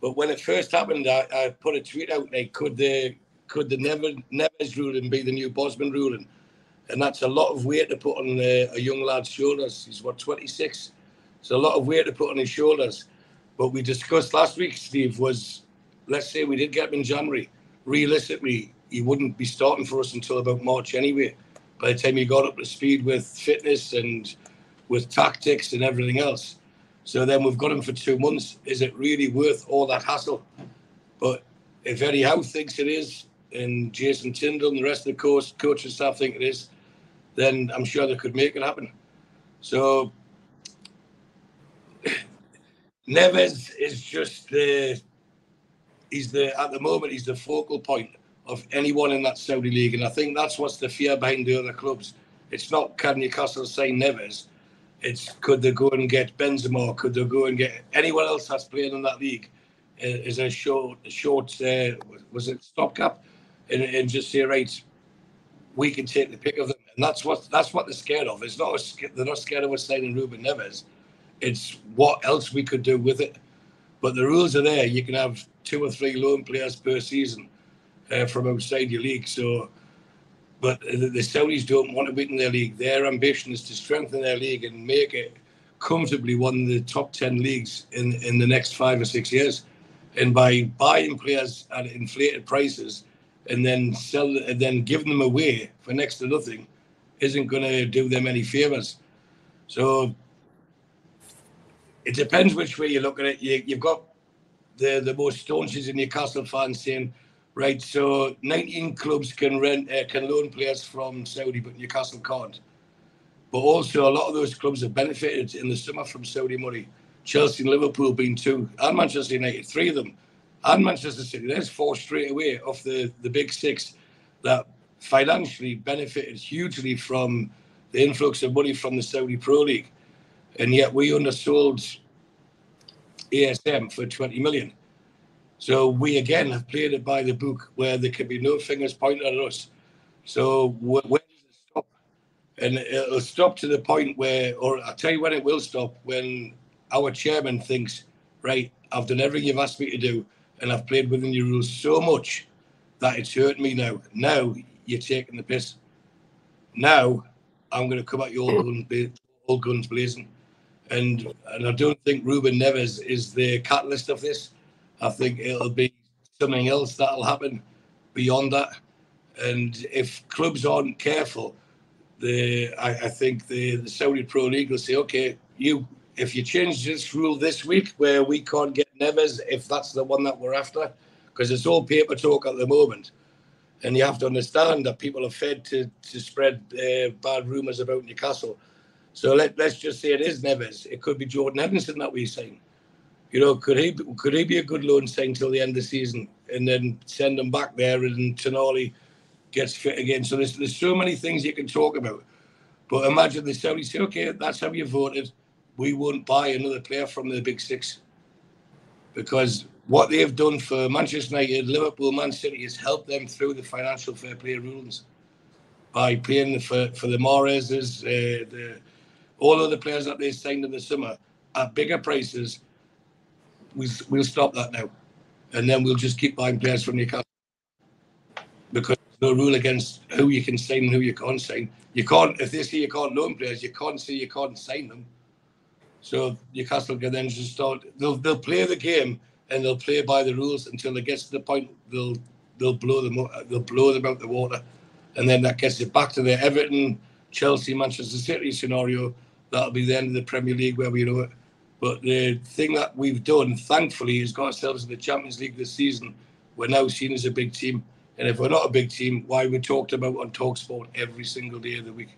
But when it first happened, I, I put a tweet out like, could the could the Neves, Neves ruling be the new Bosman ruling? And that's a lot of weight to put on a, a young lad's shoulders. He's what 26. It's a lot of weight to put on his shoulders. But we discussed last week, Steve, was let's say we did get him in January. Realistically, he wouldn't be starting for us until about March anyway. By the time he got up to speed with fitness and with tactics and everything else. So then we've got him for two months. Is it really worth all that hassle? But if Eddie Howe thinks it is, and Jason Tindall and the rest of the coach, coaching staff think it is, then I'm sure they could make it happen. So Neves is just the he's the at the moment he's the focal point of anyone in that Saudi league, and I think that's what's the fear behind the other clubs. It's not can Newcastle say Neves. it's could they go and get Benzema? Could they go and get anyone else that's playing in that league? Is a short, short uh, was it stopgap, and, and just say right, we can take the pick of them, and that's what that's what they're scared of. It's not a, they're not scared of us signing Ruben Neves. It's what else we could do with it. But the rules are there. You can have two or three loan players per season uh, from outside your league. So but the, the Saudis don't want to weaken their league. Their ambition is to strengthen their league and make it comfortably one of the top 10 leagues in, in the next five or six years. And by buying players at inflated prices and then sell and then giving them away for next to nothing isn't going to do them any favors. So it depends which way you look at it. You, have got the, the most staunches in Newcastle fans saying, Right, so 19 clubs can rent uh, can loan players from Saudi, but Newcastle can't. But also, a lot of those clubs have benefited in the summer from Saudi money. Chelsea and Liverpool being two, and Manchester United, three of them, and Manchester City. There's four straight away off the, the big six that financially benefited hugely from the influx of money from the Saudi Pro League. And yet we undersold ASM for 20 million. So we again have played it by the book where there can be no fingers pointed at us. So when does it stop? And it'll stop to the point where, or I'll tell you when it will stop, when our chairman thinks, right, I've done everything you've asked me to do, and I've played within your rules so much that it's hurt me now. Now you're taking the piss. Now I'm going to come at you all guns, all guns blazing. And and I don't think Ruben Neves is the catalyst of this. I think it'll be something else that'll happen beyond that. And if clubs aren't careful, the I, I think the, the Saudi Pro League will say, okay, you if you change this rule this week where we can't get Neves, if that's the one that we're after, because it's all paper talk at the moment. And you have to understand that people are fed to, to spread uh, bad rumours about Newcastle. So let, let's just say it is Neves. It could be Jordan Henderson that we're saying. You know, could he could he be a good loan sign till the end of the season and then send him back there and Tonali gets fit again? So there's there's so many things you can talk about. But imagine the Saudis say, okay, that's how you voted. We won't buy another player from the big six. because what they've done for Manchester United, Liverpool, Man City has helped them through the financial fair play rules by paying for, for the Mahrez's, uh, the all of the players that they signed in the summer at bigger prices. We, we'll stop that now. And then we'll just keep buying players from Newcastle because there's no rule against who you can sign and who you can't sign. You can't, if they say you can't loan players, you can't say you can't sign them. So Newcastle can then just start, they'll, they'll play the game and they'll play by the rules until it gets to the point they'll they'll blow them they'll blow them out the water, and then that gets it back to the Everton, Chelsea, Manchester City scenario. That'll be the end of the Premier League where we know it. But the thing that we've done, thankfully, is got ourselves in the Champions League this season. We're now seen as a big team, and if we're not a big team, why we talked about on Talksport every single day of the week.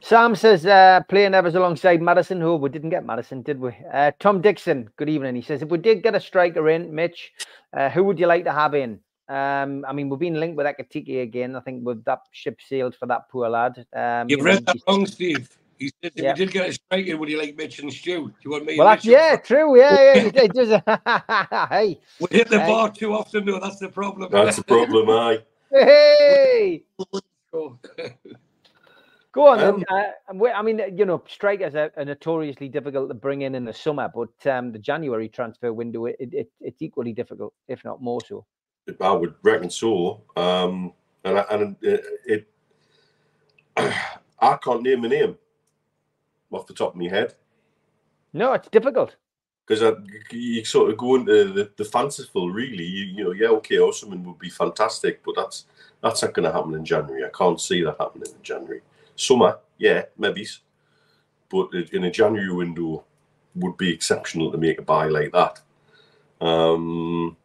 Sam says, uh, playing Neves alongside Maddison. who we didn't get Maddison, did we? Uh, Tom Dixon, good evening. He says, if we did get a striker in, Mitch, uh, who would you like to have in? Um, I mean, we've been linked with Ekitike again. I think with that ship sailed for that poor lad. Um, You've read that wrong, Steve. He said, if yeah. we did get a striker, would you like Mitch and Stu? Do you want me? Well, that's, yeah, true. Yeah, yeah. it does. hey, we hit the bar too often, though. That's the problem. That's the problem, aye. Hey. Go on. Um, uh, I mean, you know, strikers are, are, notoriously difficult to bring in in the summer, but um, the January transfer window, it, it, it's equally difficult, if not more so. I would reckon so. Um, and I, and it, it I can't name a name off the top of my head. No, it's difficult because you sort of go into the, the fanciful. Really, you, you know, yeah, okay, Osimhen would be fantastic, but that's that's not going to happen in January. I can't see that happening in January. Summer, yeah, maybe. But in a January window, would be exceptional to make a buy like that. Um,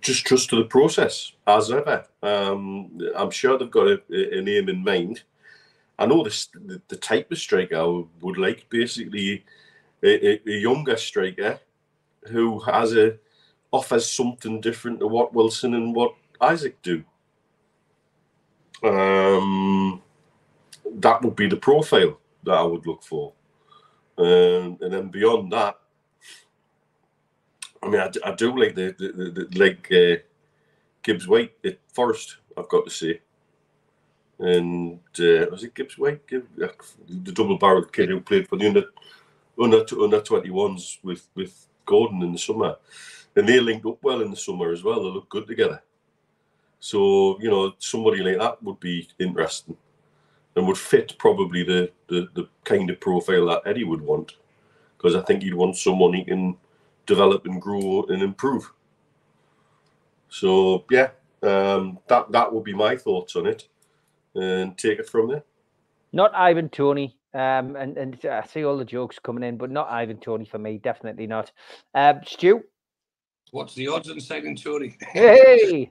just trust to the process as ever. Um, I'm sure they've got a, a, name in mind. I know this, the, the type of striker I would like basically a, a, younger striker who has a offers something different to what Wilson and what Isak do. Um, that would be the profile that I would look for. Um, and then beyond that, I mean, I, I do like the, the, the, the like uh, Gibbs White at first, I've got to say. And uh, was it Gibbs White? Uh, the double barreled kid who played for the under under under 21s with, with Gordon in the summer. And they linked up well in the summer as well. They look good together. So you know, somebody like that would be interesting, and would fit probably the the, the kind of profile that Eddie would want, because I think he'd want someone he can develop and grow and improve. So yeah, um, that that would be my thoughts on it, and take it from there. Not Ivan Toney. Um, and, and I see all the jokes coming in, but not Ivan Toney for me, definitely not. Um, Stu, what's the odds on signing Toney? Hey,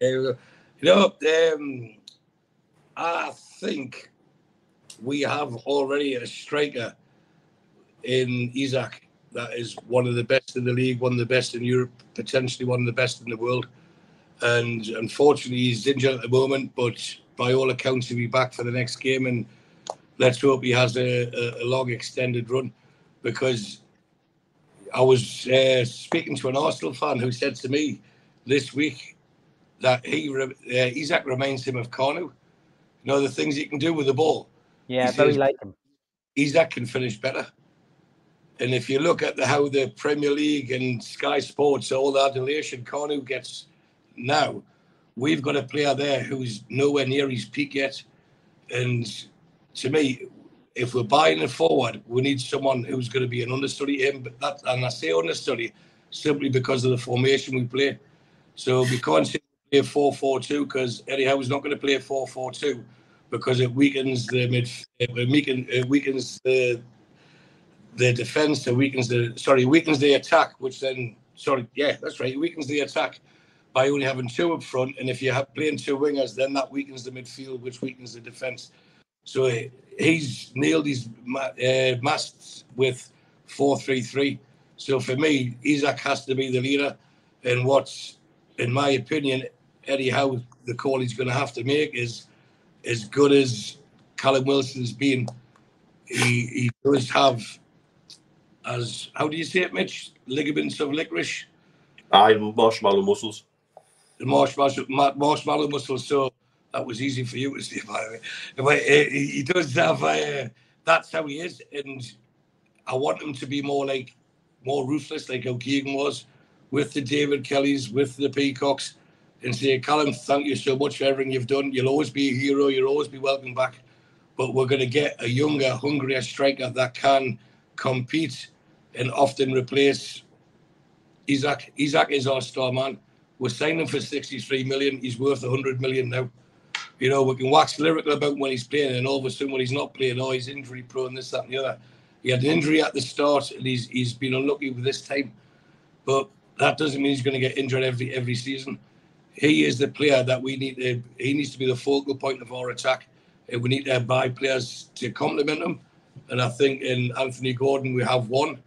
you know, um, I think we have already a striker in Isak that is one of the best in the league, one of the best in Europe, potentially one of the best in the world. And unfortunately, he's injured at the moment, but by all accounts, he'll be back for the next game. And let's hope he has a, a, long, extended run because I was uh, speaking to an Arsenal fan who said to me this week that he uh, Isak reminds him of Kanu. You know the things he can do with the ball. Yeah, he very says, like him. Isak can finish better. And if you look at the, how the Premier League and Sky Sports, all the adulation Kanu gets now, we've got a player there who's nowhere near his peak yet. And to me, if we're buying a forward, we need someone who's going to be an understudy him. But that, and I say understudy simply because of the formation we play. So we can't play 4 4 2 because Eddie Howe's not going to play 4 4 2 because it weakens the mid, it weakens, it weakens the the defense, it weakens the sorry, weakens the attack, which then sorry, yeah, that's right, it weakens the attack by only having two up front, and if you have playing two wingers, then that weakens the midfield, which weakens the defense. So he's nailed his uh, masts with four three three. So for me, Isak has to be the leader, and what's in my opinion Eddie Howe, the call he's going to have to make is as good as Callum Wilson's been. He, he does have as how do you say it, Mitch? Ligaments of licorice. I marshmallow muscles. The marshmallow, marshmallow muscles. So that was easy for you to say, by the way. Uh, he does have. Uh, that's how he is, and I want him to be more like more ruthless, like how Keegan was with the David Kellys, with the Peacocks, and say, Callum, thank you so much for everything you've done. You'll always be a hero. You'll always be welcome back. But we're going to get a younger, hungrier striker that can compete and often replace Isak. Isak is our star man. We're signing for 63 million. He's worth 100 million now. You know, we can wax lyrical about when he's playing, and all of a sudden when he's not playing, oh, he's injury prone, this, that, and the other. He had an injury at the start, and he's he's been unlucky with this time. But that doesn't mean he's going to get injured every every season. He is the player that we need to. He needs to be the focal point of our attack. We need to buy players to complement him. And I think in Anthony Gordon we have one,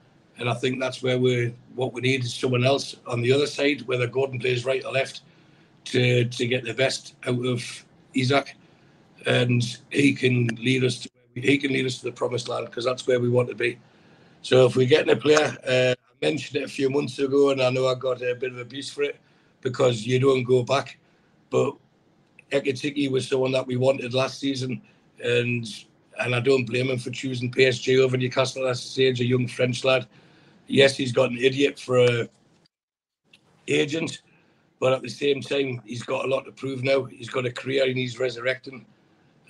and I think that's where we what we need is someone else on the other side, whether Gordon plays right or left, to to get the best out of Isak, and he can lead us to he can lead us to the promised land because that's where we want to be. So if we're getting a player, uh, I mentioned it a few months ago, and I know I got a bit of abuse for it because you don't go back. But Ekitike was someone that we wanted last season, and and I don't blame him for choosing PSG over Newcastle at stage, a young French lad. Yes, he's got an idiot for a agent, but at the same time, he's got a lot to prove now. He's got a career and he's resurrecting.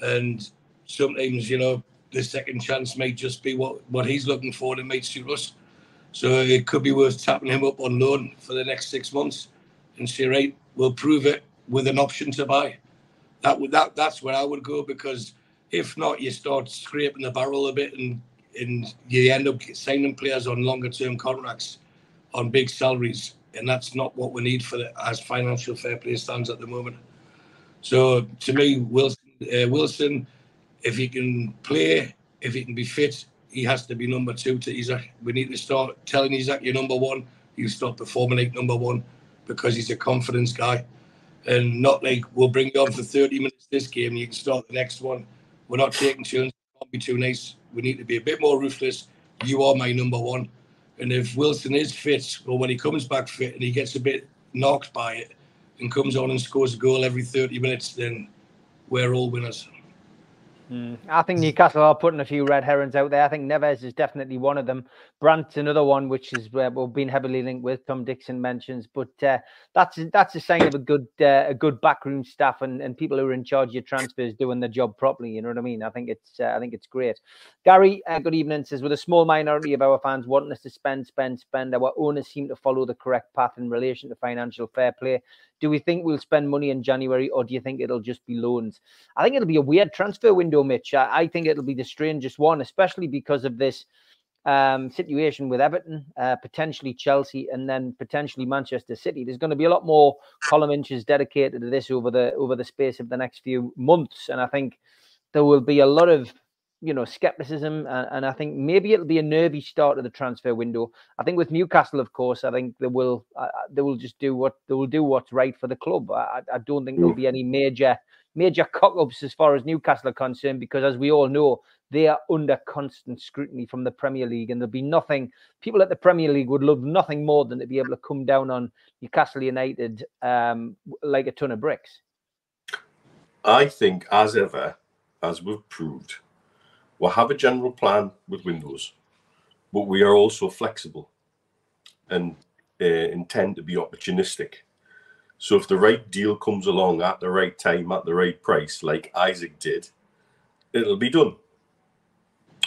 And sometimes, you know, the second chance might just be what, what he's looking for and might suit us. So it could be worth tapping him up on loan for the next six months and say, right, we'll prove it with an option to buy. That would that that's where I would go because if not, you start scraping the barrel a bit and and you end up signing players on longer term contracts on big salaries, and that's not what we need for the as financial fair play stands at the moment. So to me, Wilson, uh, Wilson if he can play, if he can be fit, he has to be number two to Isak. We need to start telling Isak you're number one. You start performing like number one because he's a confidence guy. And not like we'll bring you on for 30 minutes this game you can start the next one. We're not taking turns. Too nice. We need to be a bit more ruthless. You are my number one. And if Wilson is fit, or when he comes back fit and he gets a bit knocked by it and comes on and scores a goal every 30 minutes, then we're all winners. Mm. I think Newcastle are putting a few red herrings out there. I think Neves is definitely one of them. Brandt's another one, which is where we've been heavily linked with. Tom Dixon mentions, but uh, that's that's a sign of a good uh, a good backroom staff and, and people who are in charge of your transfers doing the job properly. You know what I mean? I think it's uh, I think it's great. Gary, uh, good evening. Says with a small minority of our fans wanting us to spend, spend, spend, our owners seem to follow the correct path in relation to financial fair play. Do we think we'll spend money in January or do you think it'll just be loans? I think it'll be a weird transfer window, Mitch. I, I think it'll be the strangest one, especially because of this um, situation with Everton, uh, potentially Chelsea, and then potentially Manchester City. There's going to be a lot more column inches dedicated to this over the over the space of the next few months, and I think there will be a lot of you know skepticism and, and, I think maybe it'll be a nervy start of the transfer window. I think with Newcastle, of course, I think they will uh, they will just do what they will do what's right for the club. I, I don't think there'll be any major major cock ups as far as Newcastle are concerned because as we all know, they are under constant scrutiny from the Premier League, and there'll be nothing. People at the Premier League would love nothing more than to be able to come down on Newcastle United um, like a ton of bricks. I think, as ever, as we've proved We'll have a general plan with windows, but we are also flexible and uh, intend to be opportunistic. So if the right deal comes along at the right time, at the right price, like Isak did, it'll be done.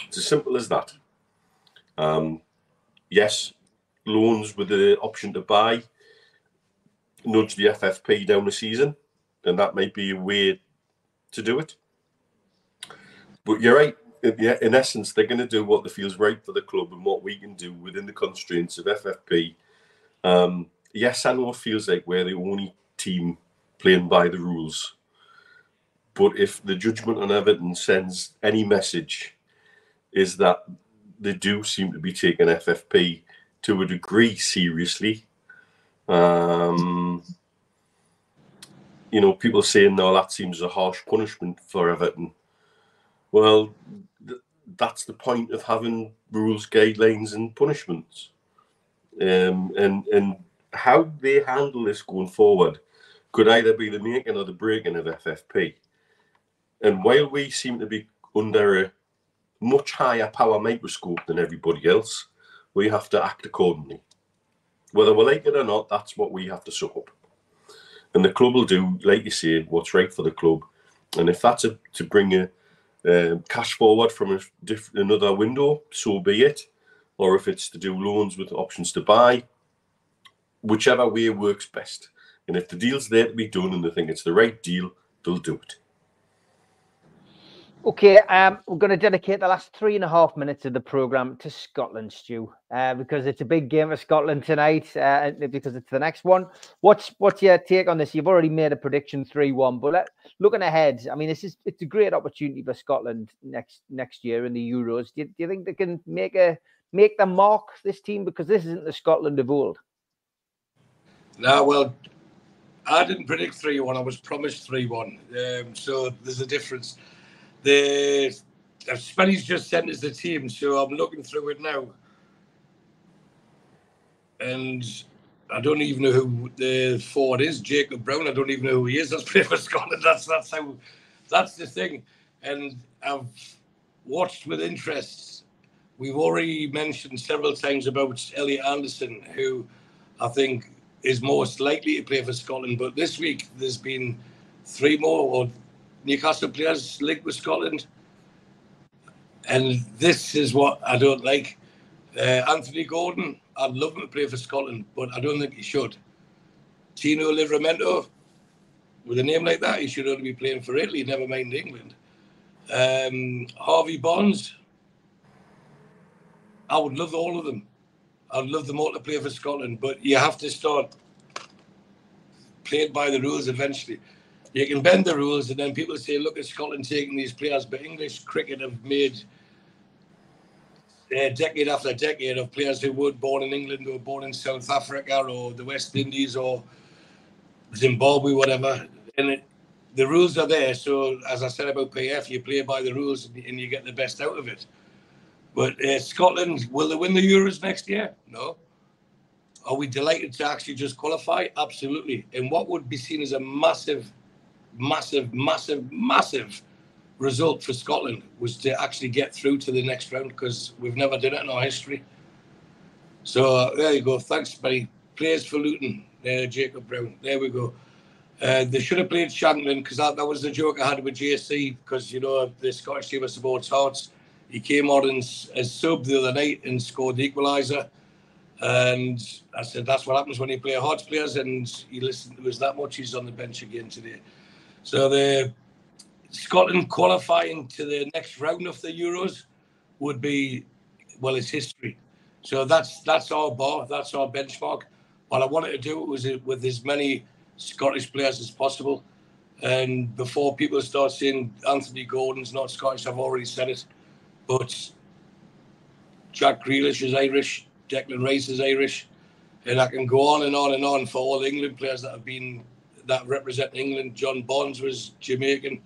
It's as simple as that. Um, yes, loans with the option to buy, nudge the FFP down the season, and that might be a way to do it. But you're right yeah, in essence, they're going to do what feels right for the club and what we can do within the constraints of FFP. Um, yes, I know it feels like we're the only team playing by the rules. But if the judgment on Everton sends any message, is that they do seem to be taking FFP to a degree seriously. Um, you know, people saying, no, that seems a harsh punishment for Everton. Well, that's the point of having rules, guidelines, and punishments. Um, and and how they handle this going forward could either be the making or the breaking of FFP. And while we seem to be under a much higher power microscope than everybody else, we have to act accordingly. Whether we like it or not, that's what we have to suck up. And the club will do, like you say, what's right for the club. And if that's a, to bring a um, cash forward from a diff- another window, so be it. Or if it's to do loans with options to buy, whichever way works best. And if the deal's there to be done and they think it's the right deal, they'll do it. Okay, um, we're going to dedicate the last three and a half minutes of the program to Scotland, Stu, uh, because it's a big game for Scotland tonight. Uh, because it's the next one. What's what's your take on this? You've already made a prediction three-one, but let, looking ahead, I mean, this is it's a great opportunity for Scotland next next year in the Euros. Do you, do you think they can make a make the mark this team because this isn't the Scotland of old? No, well, I didn't predict three-one. I was promised three-one, um, so there's a difference the Spanish just sent us the team, so I'm looking through it now, and I don't even know who the forward is. Jacob Brown. I don't even know who he is. That's playing for Scotland. That's that's how. That's the thing, and I've watched with interest. We've already mentioned several times about Elliot Anderson, who I think is most likely to play for Scotland. But this week there's been three more or Newcastle players linked with Scotland. And this is what I don't like. Uh, Anthony Gordon, I'd love him to play for Scotland, but I don't think he should. Tino Livramento, with a name like that, he should only be playing for Italy, never mind England. Um, Harvey Barnes, I would love all of them. I'd love them all to play for Scotland, but you have to start playing by the rules eventually you can bend the rules, and then people say, look at Scotland taking these players, but English cricket have made uh, decade after decade of players who were born in England or born in South Africa or the West Indies or Zimbabwe, whatever. And it, the rules are there. So, as I said about PF, you play by the rules and you get the best out of it. But uh, Scotland, will they win the Euros next year? No. Are we delighted to actually just qualify? Absolutely. And what would be seen as a massive massive, massive, massive result for Scotland was to actually get through to the next round because we've never done it in our history. So uh, there you go. Thanks, buddy. Players for Luton. There, Jacob Brown. There we go. Uh, they should have played Shankland because that, that was the joke I had with JC because, you know, the Scottish team supports Hearts. He came on as, as sub the other night and scored the equaliser. And I said, that's what happens when you play Hearts players. And he listened to us that much. He's on the bench again today. So the Scotland qualifying to the next round of the Euros would be well, it's history. So that's that's our bar, that's our benchmark. What I wanted to do was with as many Scottish players as possible. And before people start saying Anthony Gordon's not Scottish, I've already said it. But Jack Grealish is Irish, Declan Rice is Irish, and I can go on and on and on for all the England players that have been that represent England. John Barnes was Jamaican.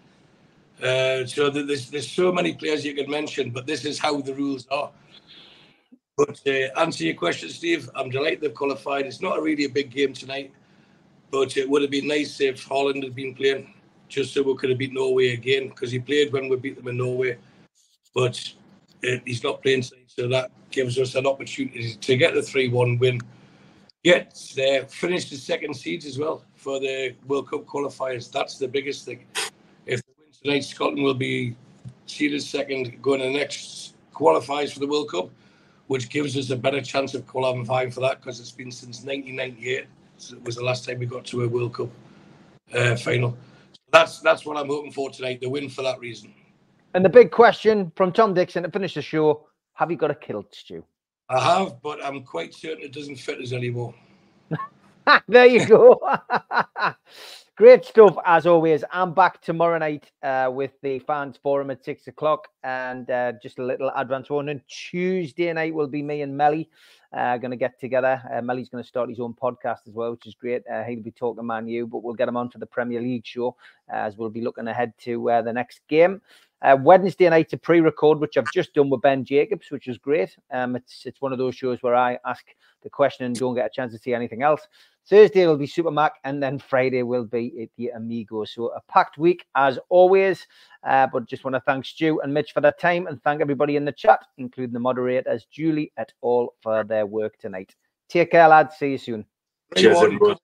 Uh, so there's there's so many players you can mention, but this is how the rules are. But uh, answer your question, Steve. I'm delighted they've qualified. It's not really a big game tonight, but it would have been nice if Haaland had been playing, just so we could have beat Norway again, because he played when we beat them in Norway. But uh, he's not playing tonight, so that gives us an opportunity to get the three-one win. Get there, finish the second seeds as well for the World Cup qualifiers. That's the biggest thing. If they win tonight, Scotland will be seeded second, going to the next qualifiers for the World Cup, which gives us a better chance of qualifying for that because it's been since 1998. So it was the last time we got to a World Cup uh, final. that's that's what I'm hoping for tonight. The win for that reason. And the big question from Tom Dixon to finish the show: Have you got a kilt, Stu? I have, but I'm quite certain it doesn't fit us anymore. there you go. Great stuff as always. I'm back tomorrow night uh, with the fans forum at six o'clock, and uh, just a little advance warning. Tuesday night will be me and Melly uh, going to get together. Uh, Melly's going to start his own podcast as well, which is great. Uh, he'll be talking Man U, but we'll get him on for the Premier League show as we'll be looking ahead to uh, the next game. Uh, Wednesday night a pre-record, which I've just done with Ben Jacobs, which was great. Um, it's it's one of those shows where I ask the question and don't get a chance to see anything else. Thursday will be Super Mac, and then Friday will be the Amigo. So a packed week as always. Uh, but just want to thank Stu and Mitch for their time, and thank everybody in the chat, including the moderators, Julie et al, for their work tonight. Take care, lads. See you soon. Cheers, everybody.